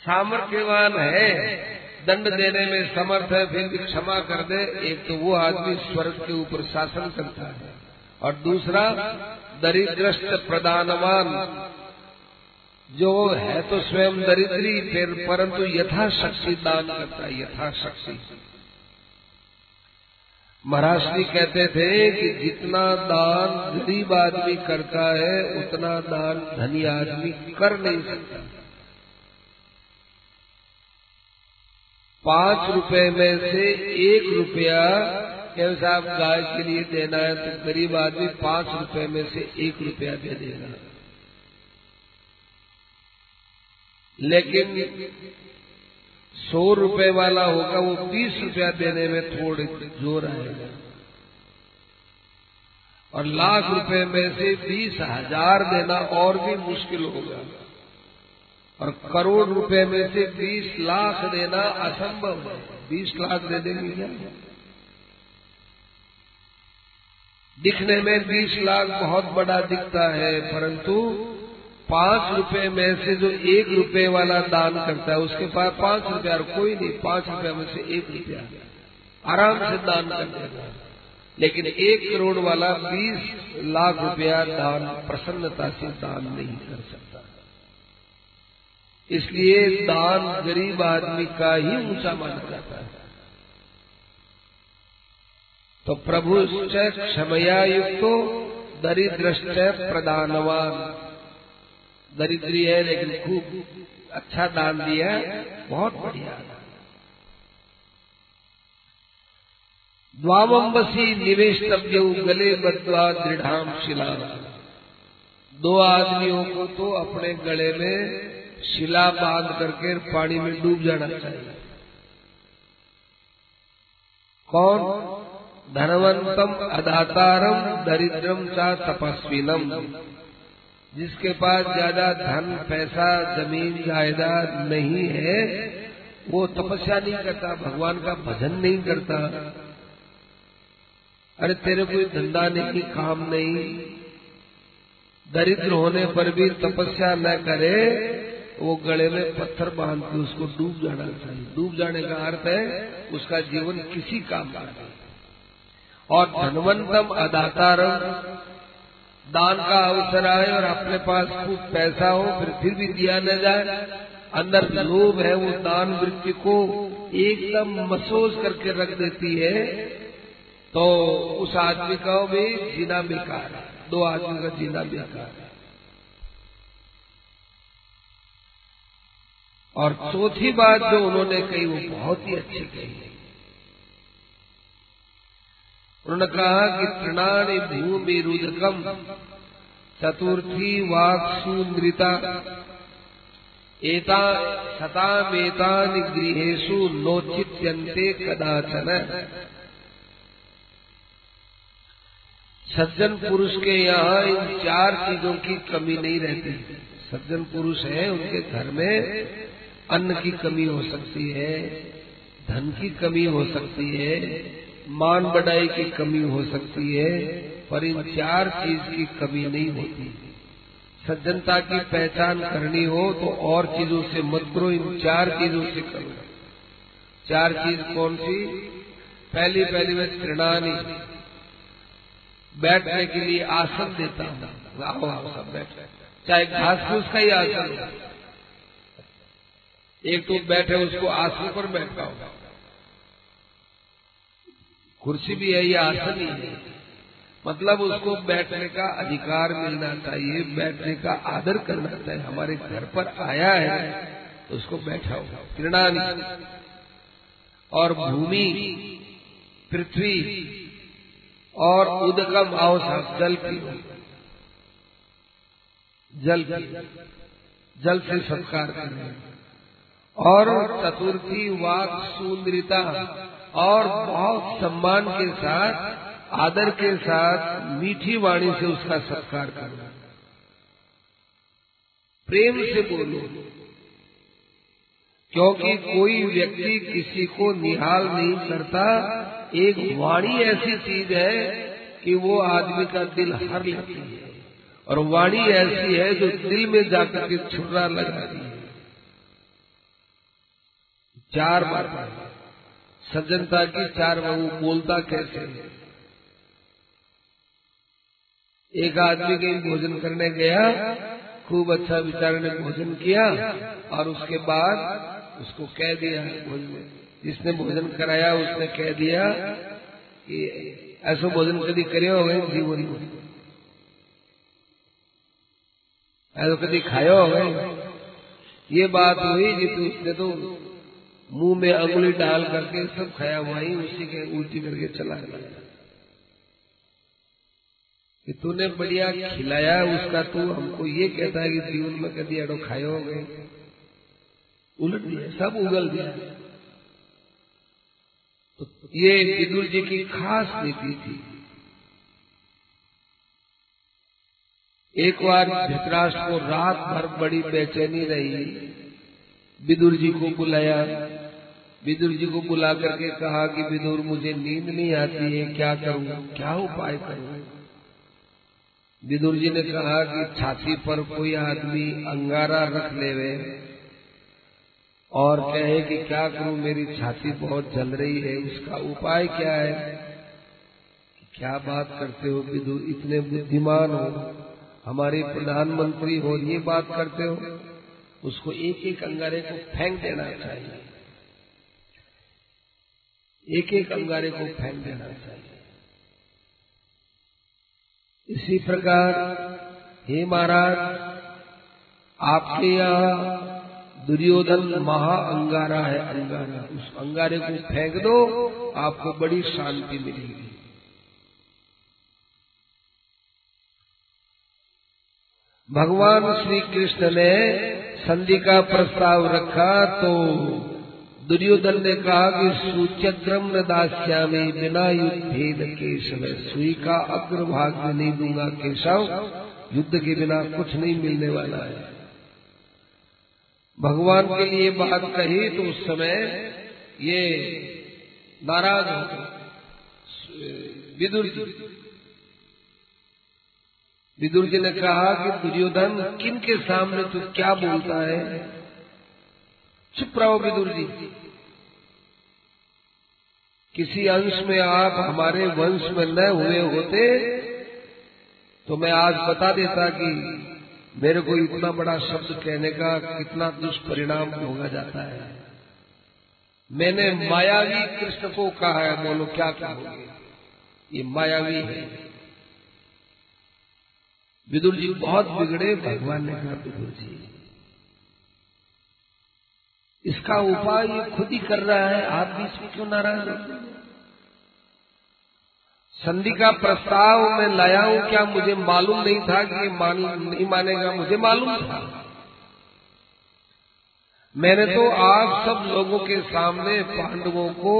सामर्थ्यवान है, दंड देने में समर्थ है, फिर भी क्षमा कर दे। एक तो वो आदमी स्वर्ग के ऊपर शासन करता है। और दूसरा दरिद्रस्त प्रदानवान जो है तो स्वयं दरिद्री, फिर परंतु यथाशक्ति दान करता है, यथाशक्ति। महाराज जी कहते थे कि जितना दान गरीब आदमी करता है, उतना दान धनी आदमी कर नहीं सकता। पाँच रुपए में से एक रुपया क्यों साहब, गाय के लिए देना है तो गरीब आदमी पाँच रुपए में से एक रुपया दे देगा। लेकिन सौ रुपए वाला होगा, वो बीस रुपया देने में थोड़े ज़ोर आएगा। और लाख रुपए में से बीस हज़ार देना और भी मुश्किल होगा। और करोड़ रुपए में से बीस लाख देना असंभव है। बीस लाख दे देंगे क्या? दिखने में बीस लाख बहुत बड़ा दिखता है, परंतु पाँच रुपए में से जो एक रुपए वाला दान करता है, उसके पास पाँच रुपया और कोई नहीं, पाँच रुपए में से एक रुपया। आराम से दान कर देगा। लेकिन एक करोड़ वाला बीस लाख रुपया दान, प्रसन्नता से दान नहीं कर सकता। इसलिए दान गरीब आदमी का ही ऊँचा माना जाता है। तो प्रभु क्षमया युक्तो दरिद्रश्च प्रदानवान। दरिद्री है, लेकिन खूब अच्छा दान दिया बहुत बढ़िया द्वामसी निवेश तब्य गले बद्वा दृढ़ाम शिला दो आदमियों को तो अपने गले में शिला बाँध करके पानी में डूब जाना चाहिए। कौन? धनवंतम अदातारम दरिद्रम चा तपस्विनम जिसके पास ज़्यादा धन, पैसा, ज़मीन, जायदाद नहीं है, वो तपस्या नहीं करता, भगवान का भजन नहीं करता। अरे तेरे कोई धंधा नहीं, काम नहीं। दरिद्र होने पर भी तपस्या न करे, वो गले में पत्थर बाँध के उसको डूब जाना चाहिए। डूब जाने का अर्थ है, उसका जीवन किसी काम का नहीं। और धनवंतम अदातारम। दान का अवसर आए और अपने पास खूब पैसा हो, फिर फिर भी दिया न जाए। अंदर लोभ है, वो दान वृत्ति को एकदम महसूस करके रख देती है। तो उस आदमी का भी जीना बेकार है। दो आदमी का जीना बेकार है। और चौथी बात जो उन्होंने कही, वो बहुत ही अच्छी कही उन्होंने कहा कि तृणानि भूमि रुदकम चतुर्थी वाक्सुन्द्रिता। एता सतामेतानि गृहेशु नोचित्यंते कदाचन। सज्जन पुरुष के यहाँ इन चार चीज़ों की कमी नहीं रहती। सज्जन पुरुष है, उनके घर में अन्न की कमी हो सकती है, धन की कमी हो सकती है मान बढ़ाई की कमी हो सकती है, पर इन चार चीज़ की कमी नहीं होती। सज्जनता की पहचान करनी हो तो और चीज़ों से मत करो, इन चार चीज़ों से करो। चार चीज़ कौन सी? पहली पहली में त्रिणानी बैठने के लिए आसन देता हूँ। आओ आओ, सब बैठ। चाहे घास फूस का ही आसन एक तो बैठे, उसको आसन पर बैठता होगा कुर्सी भी है, या आसन ही है। मतलब उसको बैठने का अधिकार मिलना चाहिए, बैठने का आदर करना चाहिए। हमारे घर पर आया है तो उसको बैठा हो किरणानी और भूमि, पृथ्वी और उदगम साहब, जल की जल जल से सत्कार करें। और चतुर्थी वाक सुंदरिता और बहुत सम्मान के साथ, आदर के साथ, मीठी वाणी से उसका सत्कार करना। प्रेम से बोलो। क्योंकि कोई व्यक्ति किसी को निहाल नहीं करता, एक वाणी ऐसी चीज़ है कि वो आदमी का दिल हर लेती है। और वाणी ऐसी है जो दिल में जाकर के छुरा लगाती है। चार बार सज्जनता की चार वो बोलता कैसे? एक आदमी कहीं भोजन करने गया, खूब अच्छा विचार ने भोजन किया और उसके बाद उसको कह दिया भोजन जिसने भोजन कराया, उसने कह दिया कि ऐसा भोजन कभी करे हो गए जीवन में। ऐसा कभी खाया हो गए। ये बात हुई जी उसने तो मुँह में अंगुली डाल करके सब खाया हुआ ही उसी के उल्टी करके चला गया। कि तूने बढ़िया खिलाया उसका, तू हमको ये कहता है कि जीवन में कभी अड़ो खाए हो गए उलट दिया, सब उगल दिया। तो ये विदुर जी की खास नीति थी। एक बार धृतराष्ट्र को रात भर बड़ी बेचैनी रही। विदुर जी को बुलाया। विदुर जी को बुला करके कहा कि विदुर, मुझे नींद नहीं आती है, क्या करूँ? क्या उपाय करूँ? विदुर जी ने कहा कि छाती पर कोई आदमी अंगारा रख लेवे और कहे कि क्या करूँ, मेरी छाती बहुत जल रही है, उसका उपाय क्या है? क्या बात करते हो विदुर? इतने बुद्धिमान हो, हमारे प्रधानमंत्री हो, ये बात करते हो, उसको एक एक अंगारे को फेंक देना चाहिए। एक एक अंगारे को फेंक देना चाहिए। इसी प्रकार, हे महाराज, आपके यहाँ दुर्योधन महा अंगारा है अंगारा। उस अंगारे को फेंक दो, आपको बड़ी शांति मिलेगी। भगवान श्री कृष्ण ने संधि का प्रस्ताव रखा तो दुर्योधन ने कहा कि सूच्यग्रम न में बिना युद्ध केशव सुई का अग्रभाग में नहीं दूँगा केशव युद्ध के बिना कुछ नहीं मिलने वाला है। भगवान के लिए बात कही तो उस समय ये नाराज़ हो विदुर जी। विदुर जी ने कहा कि दुर्योधन, किन के सामने तू क्या बोलता है? चुप रहो विदुर जी। किसी अंश में आप हमारे वंश में न हुए होते तो मैं आज बता देता कि मेरे को इतना बड़ा शब्द कहने का कितना दुष्परिणाम होगा जाता है। मैंने मायावी कृष्ण को कहा है, बोलो क्या क्या हो ये मायावी है। विदुर जी, बहुत बिगड़े भगवान ने कहा, विदुर जी इसका उपाय ये खुद ही कर रहा है। आप भी इसमें क्यों नाराज़ होते संधि का प्रस्ताव मैं लाया हूँ, क्या मुझे मालूम नहीं था कि मान, नहीं मानेगा? मुझे मालूम था। मैंने तो आप सब लोगों के सामने पांडवों को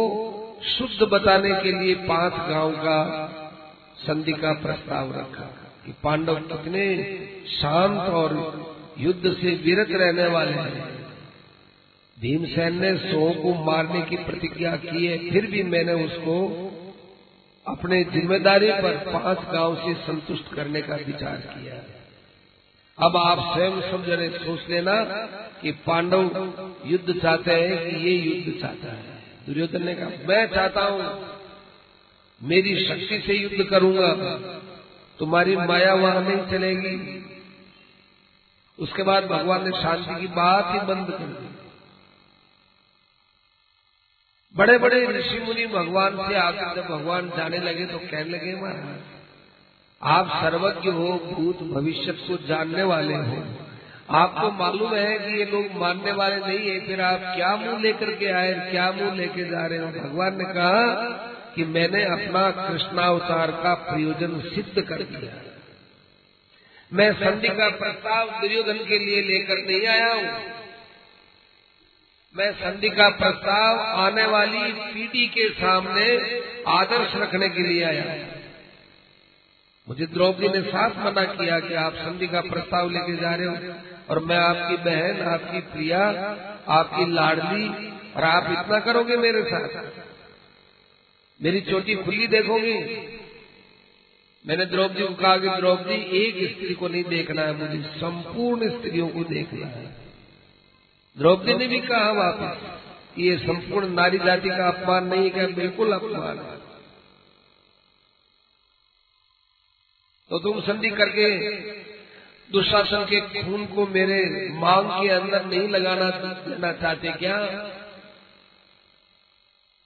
शुद्ध बताने के लिए पाँच गाँव का संधि का प्रस्ताव रखा कि पांडव कितने शांत और युद्ध से विरत रहने वाले हैं। भीमसेन ने सो को मारने की प्रतिज्ञा की है, फिर भी मैंने उसको अपने ज़िम्मेदारी पर पाँच गाँव से संतुष्ट करने का विचार किया। अब आप स्वयं सब जने सोच लेना कि पांडव युद्ध चाहते हैं कि ये युद्ध चाहता है। दुर्योधन ने कहा, मैं चाहता हूँ, मेरी शक्ति से युद्ध करूँगा, तुम्हारी माया वहाँ नहीं चलेगी। उसके बाद भगवान ने शांति की बात ही बंद कर दी। बड़े बड़े ऋषि मुनि भगवान से आकर जब भगवान जाने लगे तो कहने लगे, महाराज, आप सर्वज्ञ हो, भूत भविष्य को जानने वाले हो। आपको मालूम है कि ये लोग मानने वाले नहीं है, फिर आप क्या मुँह लेकर के आए, क्या मुँह लेके जा रहे हो? भगवान ने कहा कि मैंने अपना कृष्णावतार का प्रयोजन सिद्ध कर दिया। मैं संधि का प्रस्ताव दुर्योधन के लिए लेकर नहीं आया हूँ। मैं संधि का प्रस्ताव आने वाली पीढ़ी के सामने आदर्श रखने के लिए आया। मुझे द्रौपदी ने साफ़ मना किया कि आप संधि का प्रस्ताव लेके जा रहे हो और मैं आपकी बहन, आपकी प्रिया, आपकी लाडली और आप इतना करोगे मेरे साथ? मेरी चोटी खुली देखोगी? मैंने द्रौपदी को कहा कि द्रौपदी, एक स्त्री को नहीं देखना है मुझे, संपूर्ण स्त्रियों को देखना है। द्रौपदी ने भी कहा वापस, ये संपूर्ण नारी जाति का अपमान नहीं है बिल्कुल अपमान है? तो तुम संधि करके दुशासन के खून को मेरे मांग के अंदर नहीं लगाना देना चाहते क्या?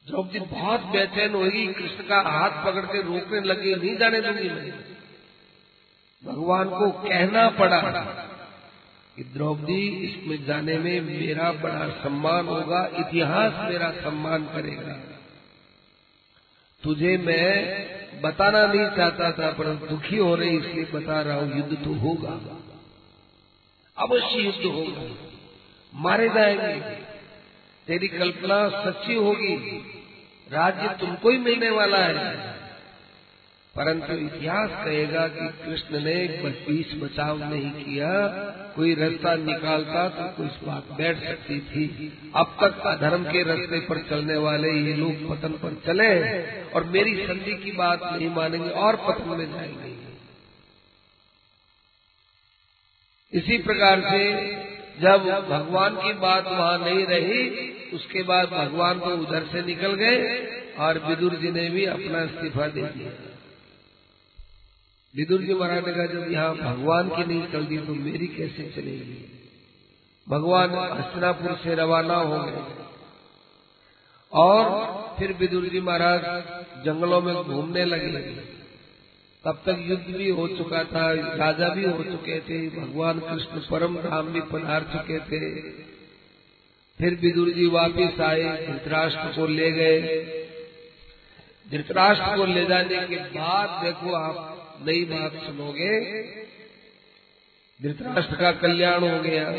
द्रौपदी बहुत बेचैन होगी कृष्ण का हाथ पकड़ के रोकने लगी, नहीं जाने दूँगी भगवान को कहना पड़ा। कि द्रौपदी, इसमें जाने में मेरा बड़ा सम्मान होगा, इतिहास मेरा सम्मान करेगा। तुझे मैं बताना नहीं चाहता था पर दुखी हो रही इसलिए बता रहा हूँ, युद्ध तो होगा। अवश्य युद्ध होगा। मारे जाएँगे। तेरी कल्पना सच्ची होगी। राज्य तुमको ही मिलने वाला है। परंतु इतिहास कहेगा कि कृष्ण ने बीच बचाव नहीं किया, कोई रास्ता निकालता तो कुछ बात बैठ सकती थी। अब तक अधर्म के रास्ते पर चलने वाले ये लोग पतन पर चले और मेरी संधि की बात नहीं मानेंगे और पतन में जाएँगे। इसी प्रकार से जब भगवान की बात वहाँ नहीं रही, उसके बाद भगवान को उधर से निकल गए और विदुर जी ने भी अपना इस्तीफा दे दिया। विदुर जी महाराज ने कहा, जब यहाँ भगवान की नहीं चल दी तो मेरी कैसे चलेगी? भगवान हस्तिनापुर से रवाना हो गए। और फिर विदुर जी महाराज जंगलों में घूमने लगे। तब तक युद्ध भी हो चुका था, राजा भी हो चुके थे, भगवान कृष्ण परम धाम भी पधार चुके थे। फिर विदुर जी वापिस आए, धृतराष्ट्र को ले गए। धृतराष्ट्र को ले जाने के बाद देखो आप नई बात सुनोगे, धृतराष्ट्र का कल्याण हो गया।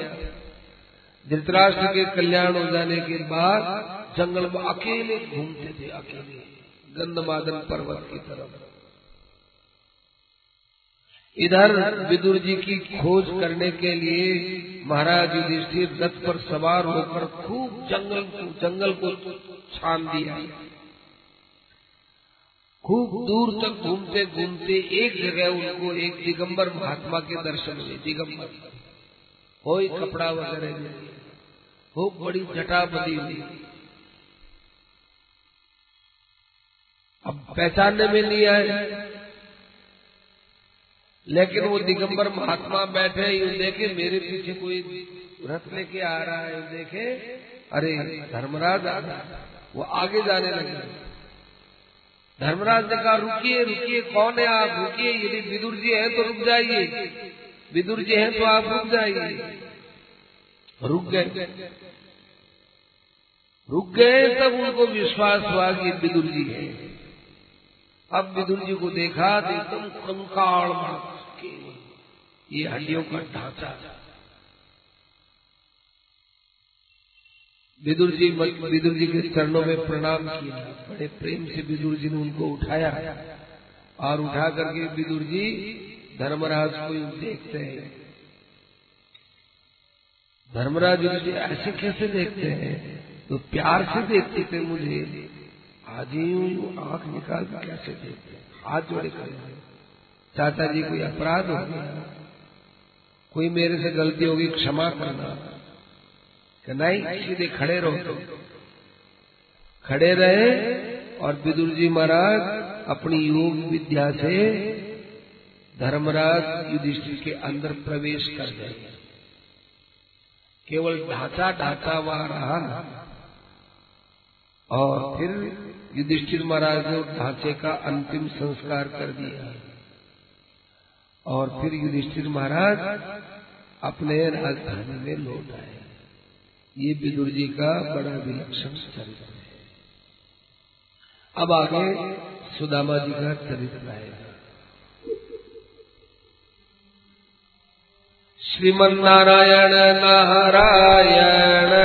धृतराष्ट्र के कल्याण हो जाने के बाद जंगल में अकेले घूमते थे, अकेले, गंधमादन पर्वत की तरफ़। इधर विदुर जी की खोज करने के लिए महाराज युधिष्ठिर रथ पर सवार होकर खूब जंगल जंगल को छान दिया। खूब दूर तक घूमते घूमते एक जगह उनको एक दिगंबर महात्मा के दर्शन हुए, दिगंबर। हो कपड़ा वगैरह हो बड़ी जटा बदी हुई। अब पहचानने में नहीं आए। लेकिन वो दिगंबर महात्मा बैठे यू देखे, मेरे पीछे कोई रथ लेके आ रहा है देखे, अरे धर्मराज आ वो आगे जाने लगे। धर्मराज ने कहा, रुकिए रुकिए, कौन है आप? रुकिए, यदि विदुर जी है तो रुक जाइए। विदुर जी है तो आप रुक जाइए। रुक गए। रुक गए, तब उनको विश्वास हुआ कि विदुर जी है। अब विदुर जी को देखा तो एकदम कंकाल ये हड्डियों का ढांचा विदुर जी विदुर जी के चरणों में प्रणाम किया। बड़े प्रेम से विदुर जी ने उनको उठाया। और उठा करके विदुर जी धर्मराज को देखते हैं। धर्मराज जी ऐसे कैसे देखते हैं? तो प्यार से देखते थे मुझे। आज ही आँख निकाल कर कैसे देखते हाथ जोड़े खड़े चाचा जी, कोई अपराध हो गया? कोई मेरे से गलती होगी, क्षमा करना। नहीं, सीधे खड़े रहो। खड़े रहे और विदुर जी महाराज अपनी योग विद्या से धर्मराज युधिष्ठिर के अंदर प्रवेश कर गए। केवल ढांचा ढांचा वहाँ रहा और फिर युधिष्ठिर महाराज ने ढांचे का अंतिम संस्कार कर दिया। और फिर युधिष्ठिर महाराज अपने राजधानी में लौट आए। ये विदुर जी का बड़ा विलक्षण चरित्र है। अब आगे सुदामा जी का चरित्र आएगा। श्रीमन नारायण नारायण